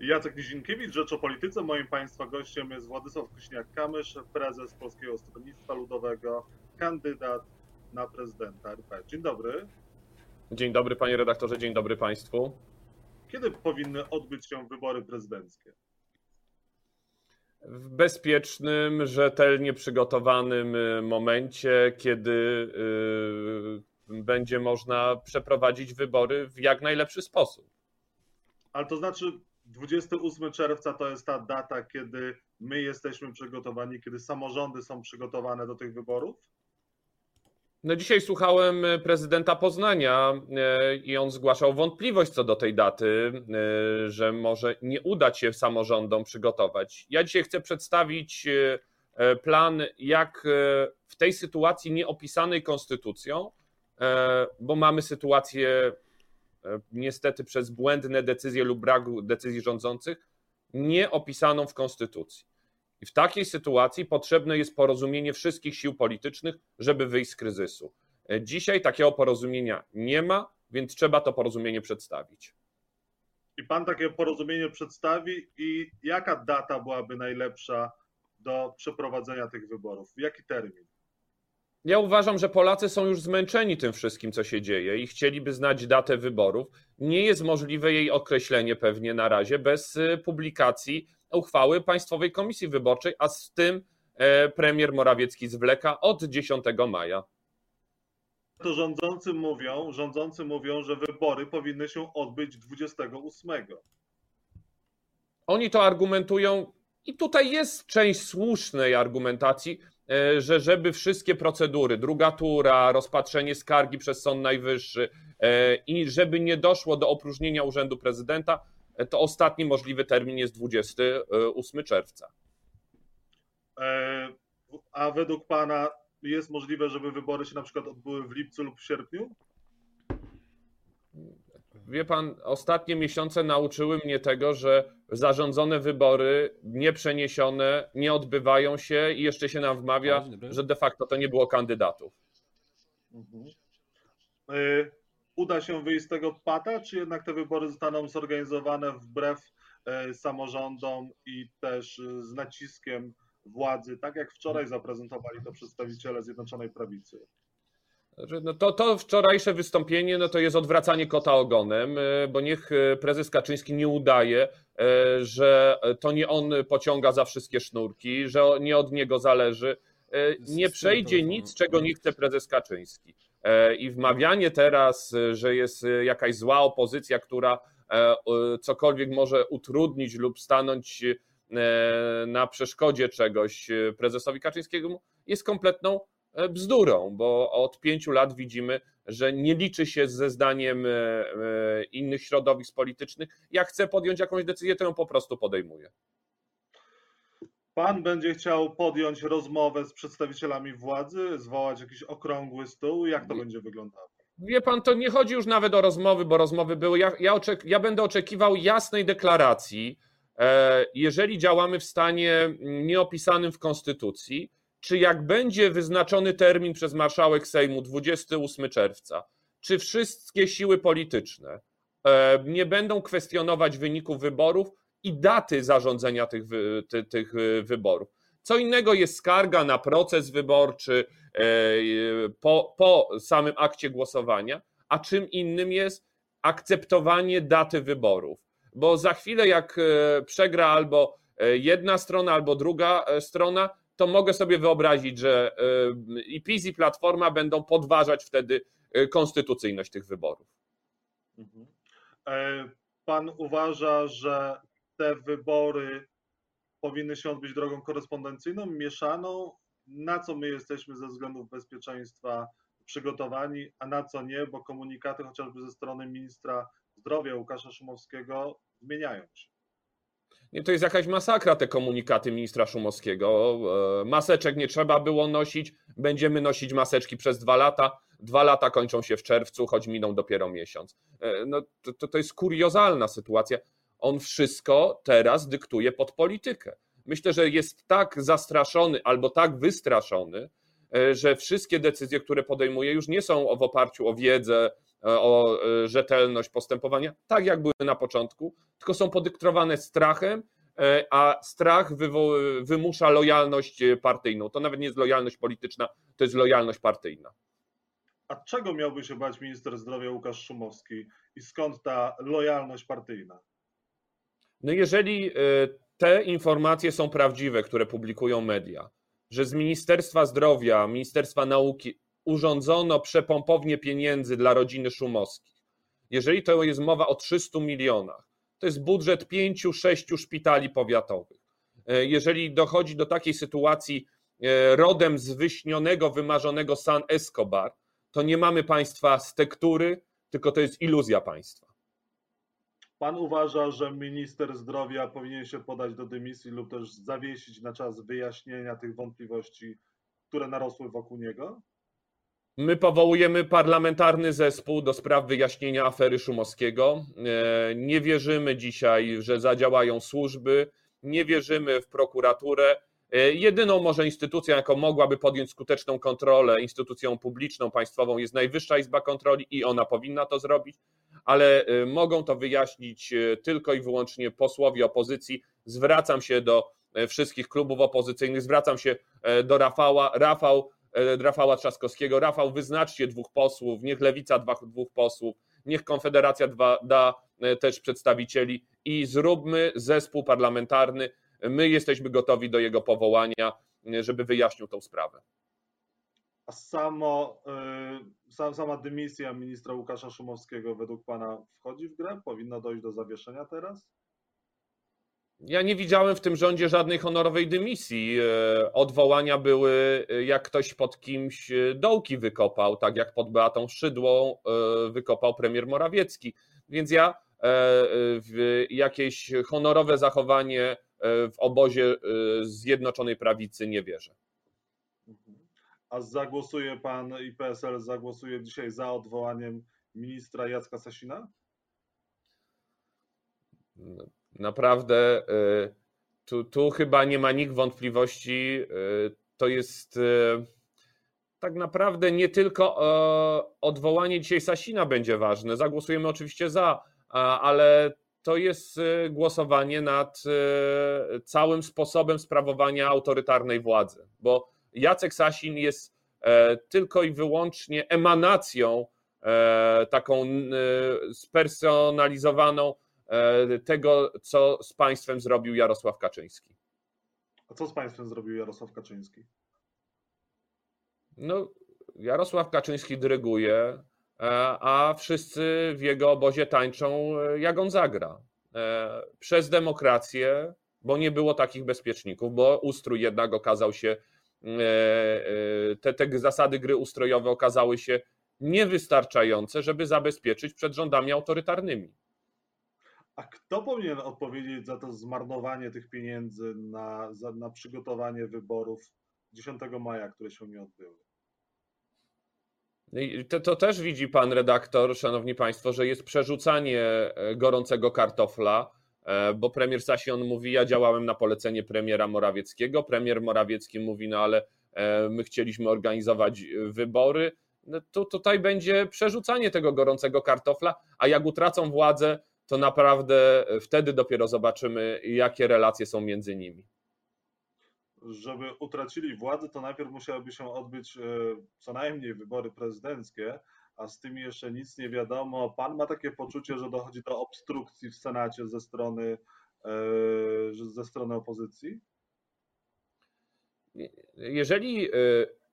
Jacek Nizinkiewicz, Rzecz o Polityce. Moim Państwa gościem jest Władysław Kuśniak-Kamysz, prezes Polskiego Stronnictwa Ludowego, kandydat na prezydenta RP. Dzień dobry. Dzień dobry panie redaktorze, dzień dobry państwu. Kiedy powinny odbyć się wybory prezydenckie? W bezpiecznym, rzetelnie przygotowanym y, momencie, kiedy y, będzie można przeprowadzić wybory w jak najlepszy sposób. Ale to znaczy 28 czerwca to jest ta data, kiedy my jesteśmy przygotowani, kiedy samorządy są przygotowane do tych wyborów? No dzisiaj słuchałem e, prezydenta Poznania e, i on zgłaszał wątpliwość co do tej daty, e, że może nie udać się samorządom przygotować. Ja dzisiaj chcę przedstawić plan, jak w tej sytuacji nieopisanej konstytucją, bo mamy sytuację niestety przez błędne decyzje lub brak decyzji rządzących, nieopisaną w konstytucji. I w takiej sytuacji potrzebne jest porozumienie wszystkich sił politycznych, żeby wyjść z kryzysu. Dzisiaj takiego porozumienia nie ma, więc trzeba to porozumienie przedstawić. I pan takie porozumienie przedstawi i jaka data byłaby najlepsza do przeprowadzenia tych wyborów? Jaki termin? Ja uważam, że Polacy są już zmęczeni tym wszystkim, co się dzieje i chcieliby znać datę wyborów. Nie jest możliwe jej określenie pewnie na razie bez y, publikacji uchwały Państwowej Komisji Wyborczej, a z tym e, premier Morawiecki zwleka od 10 maja. To rządzący mówią, rządzący mówią, że wybory powinny się odbyć 28. Oni to argumentują i tutaj jest część słusznej argumentacji, że żeby wszystkie procedury, druga tura, rozpatrzenie skargi przez Sąd Najwyższy e, i żeby nie doszło do opróżnienia urzędu prezydenta, to ostatni możliwy termin jest 28 czerwca. E, a według Pana jest możliwe, żeby wybory się na przykład odbyły w lipcu lub w sierpniu? Wie pan, ostatnie miesiące nauczyły mnie tego, że zarządzone wybory, nieprzeniesione, nie odbywają się i jeszcze się nam wmawia, że de facto to nie było kandydatów. Mhm. E, uda się wyjść z tego pata, czy jednak te wybory zostaną zorganizowane wbrew e, samorządom i też e, z naciskiem władzy, tak jak wczoraj zaprezentowali to przedstawiciele Zjednoczonej Prawicy? Znaczy, no to, to wczorajsze wystąpienie no to jest odwracanie kota ogonem, e, bo niech prezes Kaczyński nie udaje, że to nie on pociąga za wszystkie sznurki, że nie od niego zależy. Nie przejdzie nic, czego nie chce prezes Kaczyński. E, i wmawianie teraz, e, że jest e, jakaś zła opozycja, która cokolwiek może utrudnić lub stanąć na przeszkodzie czegoś prezesowi Kaczyńskiemu, jest kompletną bzdurą, bo od pięciu lat widzimy, że nie liczy się ze zdaniem innych środowisk politycznych. Jak chce podjąć jakąś decyzję, to ją po prostu podejmuje. Pan będzie chciał podjąć rozmowę z przedstawicielami władzy, zwołać jakiś okrągły stół. Jak to będzie wyglądało? Wie pan, to nie chodzi już nawet o rozmowy, bo rozmowy były. Ja, ja, oczek, ja będę oczekiwał jasnej deklaracji, e, jeżeli działamy w stanie nieopisanym w Konstytucji, czy jak będzie wyznaczony termin przez marszałek Sejmu 28 czerwca, czy wszystkie siły polityczne e, nie będą kwestionować wyników wyborów, i daty zarządzenia tych, ty, tych y, wyborów. Co innego jest skarga na proces wyborczy e, po, po samym akcie głosowania, a czym innym jest akceptowanie daty wyborów. Bo za chwilę, jak e, przegra albo e, jedna strona, albo druga strona, to mogę sobie wyobrazić, że i PiS, i Platforma będą podważać wtedy konstytucyjność tych wyborów. Mhm. Pan uważa, że te wybory powinny się odbyć drogą korespondencyjną, mieszaną, na co my jesteśmy ze względów bezpieczeństwa przygotowani, a na co nie, bo komunikaty chociażby ze strony ministra zdrowia Łukasza Szumowskiego zmieniają się. Nie, to jest jakaś masakra te komunikaty ministra Szumowskiego. E, maseczek nie trzeba było nosić, będziemy nosić maseczki przez dwa lata. Dwa lata kończą się w czerwcu, choć miną dopiero miesiąc. E, no, to, to jest kuriozalna sytuacja on wszystko teraz dyktuje pod politykę. Myślę, że jest tak zastraszony albo tak wystraszony, że wszystkie decyzje, które podejmuje, już nie są w oparciu o wiedzę, o rzetelność postępowania, tak jak były na początku, tylko są podyktowane strachem, a strach wymusza lojalność partyjną. To nawet nie jest lojalność polityczna, to jest lojalność partyjna. A czego miałby się bać minister zdrowia Łukasz Szumowski i skąd ta lojalność partyjna? No jeżeli te informacje są prawdziwe, które publikują media, że z Ministerstwa Zdrowia, Ministerstwa Nauki urządzono przepompownie pieniędzy dla rodziny Szumowskich. Jeżeli to jest mowa o 300 milionach, to jest budżet 5-6 szpitali powiatowych. E, jeżeli dochodzi do takiej sytuacji e, rodem z wyśnionego, wymarzonego San Escobar, to nie mamy państwa z tektury, tylko to jest iluzja państwa. Pan uważa, że minister zdrowia powinien się podać do dymisji lub też zawiesić na czas wyjaśnienia tych wątpliwości, które narosły wokół niego? My powołujemy parlamentarny zespół do spraw wyjaśnienia afery Szumowskiego. E, nie wierzymy dzisiaj, że zadziałają służby, nie wierzymy w prokuraturę. E, jedyną może instytucją, jaką mogłaby podjąć skuteczną kontrolę, instytucją publiczną, państwową, jest Najwyższa Izba Kontroli i ona powinna to zrobić ale y, mogą to wyjaśnić y, tylko i wyłącznie posłowie opozycji. Zwracam się do wszystkich klubów opozycyjnych, zwracam się do Rafała. Rafał, Rafała Trzaskowskiego. Rafał, wyznaczcie dwóch posłów, niech Lewica dwa, dwóch posłów, niech Konfederacja dwa, da też przedstawicieli i zróbmy zespół parlamentarny. My jesteśmy gotowi do jego powołania, żeby wyjaśnił tą sprawę. A samo, y, sama dymisja ministra Łukasza Szumowskiego według Pana wchodzi w grę? Powinno dojść do zawieszenia teraz? Ja nie widziałem w tym rządzie żadnej honorowej dymisji. E, odwołania były, e, jak ktoś pod kimś dołki wykopał, tak jak pod Beatą Szydłą wykopał premier Morawiecki. Więc ja jakieś honorowe zachowanie w obozie Zjednoczonej Prawicy nie wierzę. A zagłosuje pan i PSL zagłosuje dzisiaj za odwołaniem ministra Jacka Sasina? Naprawdę, y, tu, tu chyba nie ma nikt wątpliwości. To jest tak naprawdę nie tylko odwołanie dzisiaj Sasina będzie ważne. Zagłosujemy oczywiście za, ale to jest głosowanie nad całym sposobem sprawowania autorytarnej władzy, bo Jacek Sasin jest e, tylko i wyłącznie emanacją e, taką e, spersonalizowaną tego, co z państwem zrobił Jarosław Kaczyński. A co z państwem zrobił Jarosław Kaczyński? No, Jarosław Kaczyński dyryguje, a wszyscy w jego obozie tańczą, jak on zagra. Przez demokrację, bo nie było takich bezpieczników, bo ustrój jednak okazał się E, e, te, te zasady gry ustrojowe okazały się niewystarczające, żeby zabezpieczyć przed rządami autorytarnymi. A kto powinien odpowiedzieć za to zmarnowanie tych pieniędzy na, za, na przygotowanie wyborów 10 maja, które się nie odbyły? To, to, też widzi pan redaktor, szanowni państwo, że jest przerzucanie e, gorącego kartofla E, bo premier Sasin mówi, ja działałem na polecenie premiera Morawieckiego, premier Morawiecki mówi, no ale e, my chcieliśmy organizować wybory, no to tutaj będzie przerzucanie tego gorącego kartofla, a jak utracą władzę, to naprawdę wtedy dopiero zobaczymy, jakie relacje są między nimi. Żeby utracili władzę, to najpierw musiałyby się odbyć e, co najmniej wybory prezydenckie, a z tym jeszcze nic nie wiadomo. Pan ma takie poczucie, że dochodzi do obstrukcji w Senacie ze strony, e, ze strony opozycji? Jeżeli e,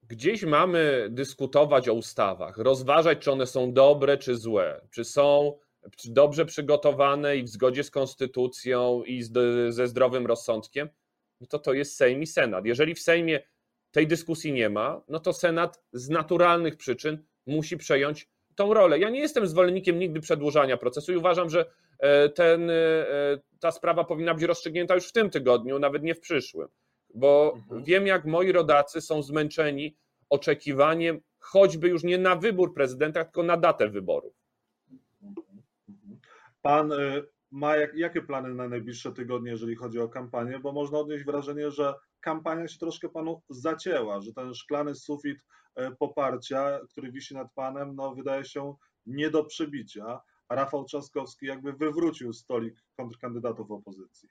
gdzieś mamy dyskutować o ustawach, rozważać, czy one są dobre, czy złe, czy są dobrze przygotowane i w zgodzie z konstytucją i ze zdrowym rozsądkiem, no to to jest Sejm i Senat. Jeżeli w Sejmie tej dyskusji nie ma, no to Senat z naturalnych przyczyn musi przejąć tą rolę. Ja nie jestem zwolennikiem nigdy przedłużania procesu i uważam, że e, ten, e, ta sprawa powinna być rozstrzygnięta już w tym tygodniu, nawet nie w przyszłym, bo mhm. wiem, jak moi rodacy są zmęczeni oczekiwaniem choćby już nie na wybór prezydenta, tylko na datę wyborów. Pan e, ma jak, jakie plany na najbliższe tygodnie, jeżeli chodzi o kampanię? Bo można odnieść wrażenie, że kampania się troszkę panu zacięła, że ten szklany sufit e, poparcia, który wisi nad panem, no wydaje się nie do przebicia, a Rafał Trzaskowski jakby wywrócił stolik kontrkandydatów opozycji.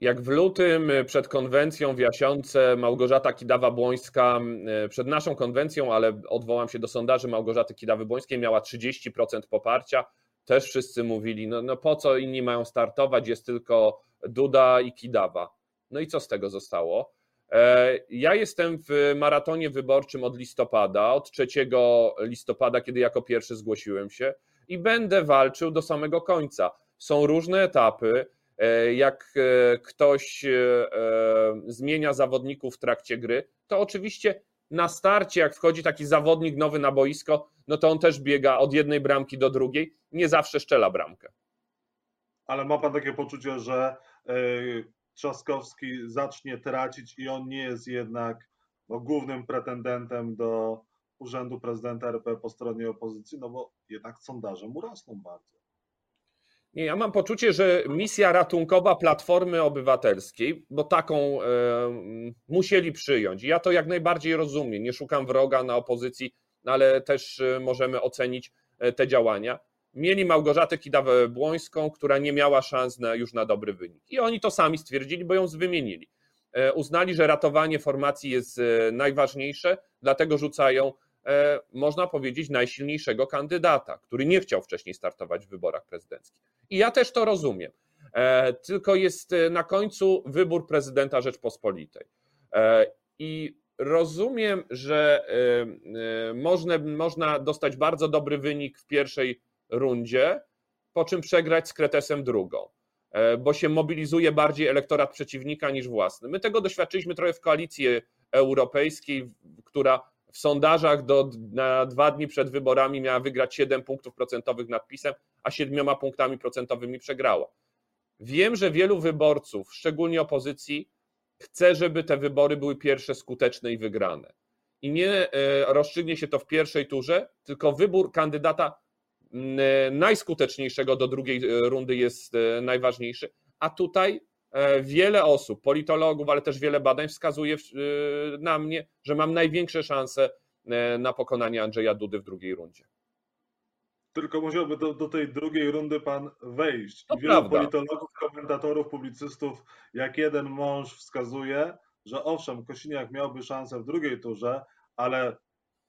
Jak w lutym przed konwencją w Jasiące Małgorzata Kidawa-Błońska, przed naszą konwencją, ale odwołam się do sondaży Małgorzaty Kidawy-Błońskiej, miała 30% poparcia, też wszyscy mówili, no, no po co inni mają startować, jest tylko Duda i Kidawa. No i co z tego zostało? E, ja jestem w maratonie wyborczym od listopada, od 3 listopada, kiedy jako pierwszy zgłosiłem się i będę walczył do samego końca. Są różne etapy. E, jak e, ktoś zmienia zawodników w trakcie gry, to oczywiście na starcie, jak wchodzi taki zawodnik nowy na boisko, no to on też biega od jednej bramki do drugiej, nie zawsze szczela bramkę. Ale ma pan takie poczucie, że Trzaskowski zacznie tracić i on nie jest jednak no, głównym pretendentem do urzędu prezydenta RP po stronie opozycji, no bo jednak sondaże mu rosną bardzo. Nie, ja mam poczucie, że misja ratunkowa Platformy Obywatelskiej, bo taką e, musieli przyjąć. Ja to jak najbardziej rozumiem. Nie szukam wroga na opozycji, no ale też e, możemy ocenić e, te działania mieli Małgorzatę Kidawę-Błońską, która nie miała szans na, już na dobry wynik. I oni to sami stwierdzili, bo ją wymienili. E, uznali, że ratowanie formacji jest e, najważniejsze, dlatego rzucają, można powiedzieć, najsilniejszego kandydata, który nie chciał wcześniej startować w wyborach prezydenckich. I ja też to rozumiem. Tylko jest na końcu wybór prezydenta Rzeczpospolitej. I rozumiem, że można, można dostać bardzo dobry wynik w pierwszej rundzie, po czym przegrać z Kretesem drugą, e, bo się mobilizuje bardziej elektorat przeciwnika niż własny. My tego doświadczyliśmy trochę w koalicji europejskiej, która w sondażach do, na dwa dni przed wyborami miała wygrać 7 punktów procentowych nad PiSem, a 7 punktami procentowymi przegrała. Wiem, że wielu wyborców, szczególnie opozycji, chce, żeby te wybory były pierwsze skuteczne i wygrane. I nie e, rozstrzygnie się to w pierwszej turze, tylko wybór kandydata najskuteczniejszego do drugiej e, rundy jest e, najważniejszy. A tutaj e, wiele osób, politologów, ale też wiele badań wskazuje na mnie, że mam największe szanse na pokonanie Andrzeja Dudy w drugiej rundzie. Tylko musiałby do, do tej drugiej rundy pan wejść. To Wielu prawda. politologów, komentatorów, publicystów, jak jeden mąż wskazuje, że owszem, Kosiniak miałby szansę w drugiej turze, ale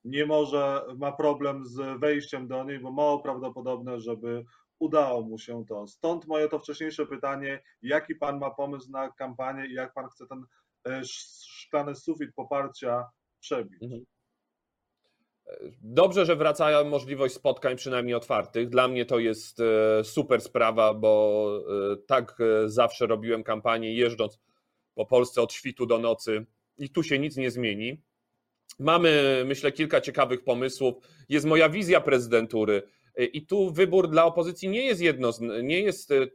nie może, ma problem z wejściem do niej, bo mało prawdopodobne, żeby udało mu się to. Stąd moje to wcześniejsze pytanie, jaki pan ma pomysł na kampanię i jak pan chce ten e, szklany sufit poparcia przebić? Mhm. Dobrze, że wraca możliwość spotkań przynajmniej otwartych. Dla mnie to jest e, super sprawa, bo e, tak zawsze robiłem kampanię jeżdżąc po Polsce od świtu do nocy i tu się nic nie zmieni. Mamy, myślę, kilka ciekawych pomysłów. Jest moja wizja prezydentury. I tu wybór dla opozycji nie jest jedno, nie jest, e, e,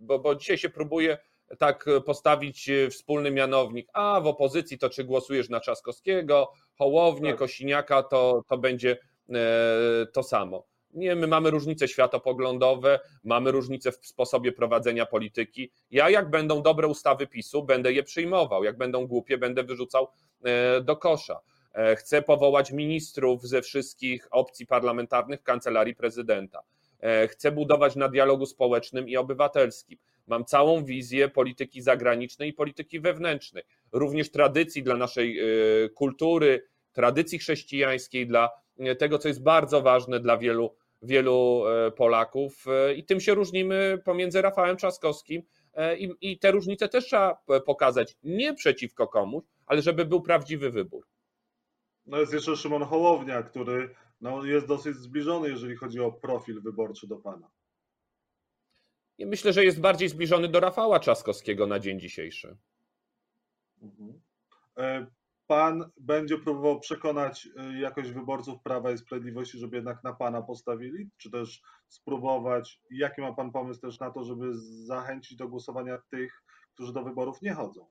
bo, bo dzisiaj się próbuje tak postawić wspólny mianownik. A w opozycji to czy głosujesz na Trzaskowskiego, Hołownię, tak. Kosiniaka, to, to będzie e, to samo. Nie, my mamy różnice światopoglądowe, mamy różnice w sposobie prowadzenia polityki. Ja, jak będą dobre ustawy PiSu, będę je przyjmował. Jak będą głupie, będę wyrzucał e, do kosza. E, chcę powołać ministrów ze wszystkich opcji parlamentarnych kancelarii prezydenta. E, chcę budować na dialogu społecznym i obywatelskim. Mam całą wizję polityki zagranicznej i polityki wewnętrznej, również tradycji dla naszej kultury, tradycji chrześcijańskiej, dla tego, co jest bardzo ważne dla wielu wielu e, Polaków e, i tym się różnimy pomiędzy Rafałem Trzaskowskim e, i, i te różnice też trzeba pokazać nie przeciwko komuś, ale żeby był prawdziwy wybór. No jest jeszcze Szymon Hołownia, który no, jest dosyć zbliżony, jeżeli chodzi o profil wyborczy do pana. I myślę, że jest bardziej zbliżony do Rafała Trzaskowskiego na dzień dzisiejszy. Mhm pan będzie próbował przekonać y, jakoś wyborców Prawa i Sprawiedliwości, żeby jednak na pana postawili, czy też spróbować, jaki ma pan pomysł też na to, żeby zachęcić do głosowania tych, którzy do wyborów nie chodzą?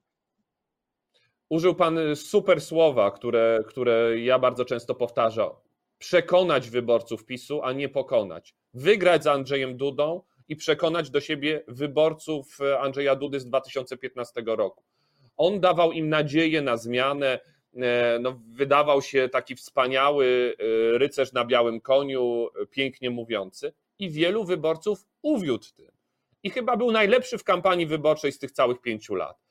Użył pan super słowa, które, które ja bardzo często powtarzam. Przekonać wyborców PiSu, a nie pokonać. Wygrać z Andrzejem Dudą i przekonać do siebie wyborców Andrzeja Dudy z 2015 roku. On dawał im nadzieję na zmianę, no, wydawał się taki wspaniały rycerz na białym koniu, pięknie mówiący, i wielu wyborców uwiódł tym. I chyba był najlepszy w kampanii wyborczej z tych całych pięciu lat.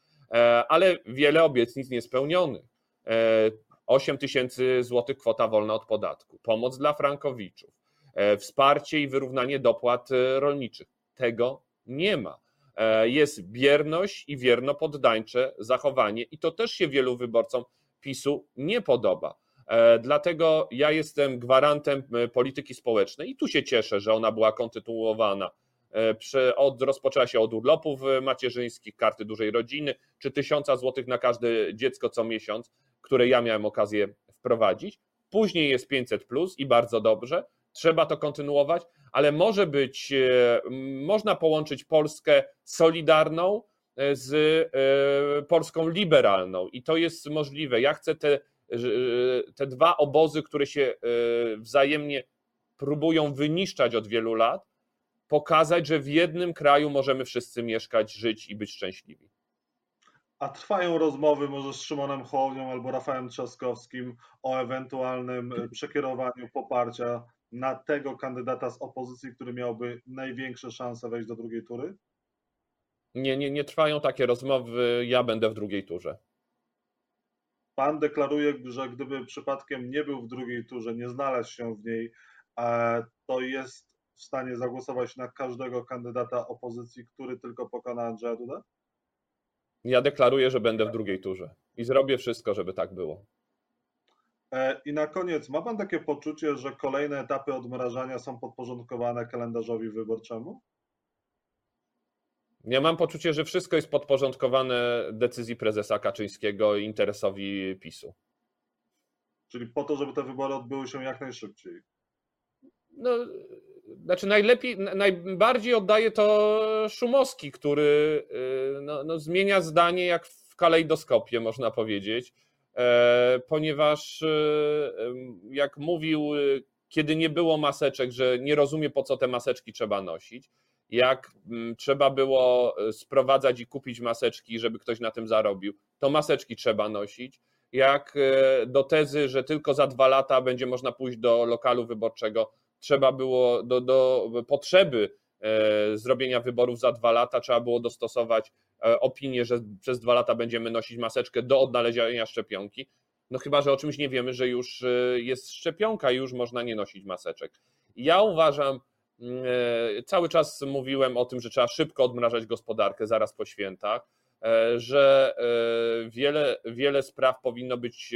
Ale wiele obietnic niespełnionych. 8 tysięcy złotych kwota wolna od podatku, pomoc dla frankowiczów, wsparcie i wyrównanie dopłat rolniczych. Tego nie ma. E, jest bierność i wierno poddańcze zachowanie, i to też się wielu wyborcom PiSu nie podoba. E, dlatego ja jestem gwarantem e, polityki społecznej i tu się cieszę, że ona była kontynuowana. Od, rozpoczęła się od urlopów macierzyńskich, karty dużej rodziny, czy tysiąca złotych na każde dziecko co miesiąc, które ja miałem okazję wprowadzić. Później jest 500 plus i bardzo dobrze. Trzeba to kontynuować, ale może być, e, można połączyć Polskę solidarną e, z e, Polską liberalną i to jest możliwe. Ja chcę te, te dwa obozy, które się wzajemnie próbują wyniszczać od wielu lat, pokazać, że w jednym kraju możemy wszyscy mieszkać, żyć i być szczęśliwi. A trwają rozmowy może z Szymonem Hołownią albo Rafałem Trzaskowskim o ewentualnym przekierowaniu poparcia na tego kandydata z opozycji, który miałby największe szanse wejść do drugiej tury? Nie, nie, nie trwają takie rozmowy. Ja będę w drugiej turze. Pan deklaruje, że gdyby przypadkiem nie był w drugiej turze, nie znalazł się w niej, to jest w stanie zagłosować na każdego kandydata opozycji, który tylko pokona Andrzeja Duda? Ja deklaruję, że będę w drugiej turze i zrobię wszystko, żeby tak było. E, I na koniec, ma Pan takie poczucie, że kolejne etapy odmrażania są podporządkowane kalendarzowi wyborczemu? Ja mam poczucie, że wszystko jest podporządkowane decyzji prezesa Kaczyńskiego i interesowi PiSu. Czyli po to, żeby te wybory odbyły się jak najszybciej. No, znaczy najlepiej, najbardziej oddaje to Szumowski, który y, no, no, zmienia zdanie jak w kalejdoskopie, można powiedzieć E, ponieważ e, jak mówił, e, kiedy nie było maseczek, że nie rozumie po co te maseczki trzeba nosić. Jak trzeba było sprowadzać i kupić maseczki, żeby ktoś na tym zarobił, to maseczki trzeba nosić. Jak do tezy, że tylko za dwa lata będzie można pójść do lokalu wyborczego, trzeba było do, do potrzeby zrobienia wyborów za dwa lata, trzeba było dostosować E, opinię, że przez dwa lata będziemy nosić maseczkę do odnalezienia szczepionki. No chyba, że o czymś nie wiemy, że już e, jest szczepionka już można nie nosić maseczek. Ja uważam, mm, e, cały czas mówiłem o tym, że trzeba szybko odmrażać gospodarkę zaraz po świętach, że wiele, wiele spraw powinno być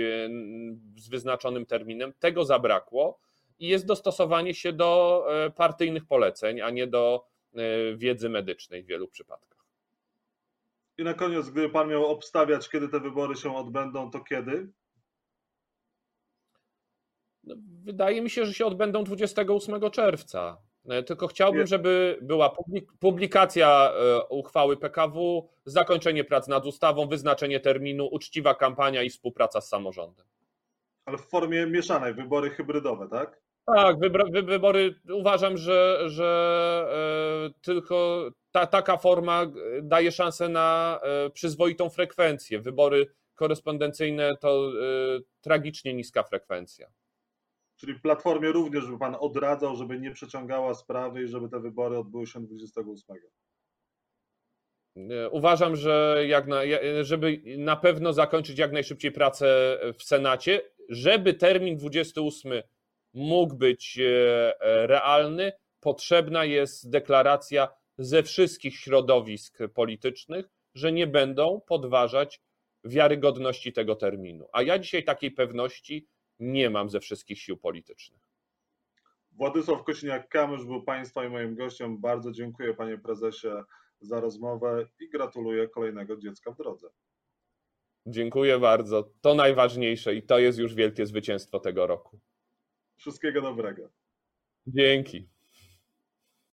z wyznaczonym terminem. Tego zabrakło i jest dostosowanie się do partyjnych poleceń, a nie do wiedzy medycznej w wielu przypadkach. I na koniec, gdyby pan miał obstawiać, kiedy te wybory się odbędą, to kiedy? No, wydaje mi się, że się odbędą 28 czerwca. E, tylko chciałbym, żeby była publikacja e, uchwały PKW, zakończenie prac nad ustawą, wyznaczenie terminu, uczciwa kampania i współpraca z samorządem. Ale w formie mieszanej, wybory hybrydowe, tak? Tak, wybory uważam, że, że e, tylko ta, taka forma daje szansę na e, przyzwoitą frekwencję. Wybory korespondencyjne to e, tragicznie niska frekwencja. Czyli Platformie również by Pan odradzał, żeby nie przeciągała sprawy i żeby te wybory odbyły się 28. Uważam, że jak na, żeby na pewno zakończyć jak najszybciej pracę w Senacie, żeby termin 28 mógł być realny, potrzebna jest deklaracja ze wszystkich środowisk politycznych, że nie będą podważać wiarygodności tego terminu. A ja dzisiaj takiej pewności nie mam ze wszystkich sił politycznych. Władysław Kosiniak-Kamysz był Państwa i moim gościem. Bardzo dziękuję Panie Prezesie za rozmowę i gratuluję kolejnego dziecka w drodze. Dziękuję bardzo. To najważniejsze i to jest już wielkie zwycięstwo tego roku. Wszystkiego dobrego. Dzięki.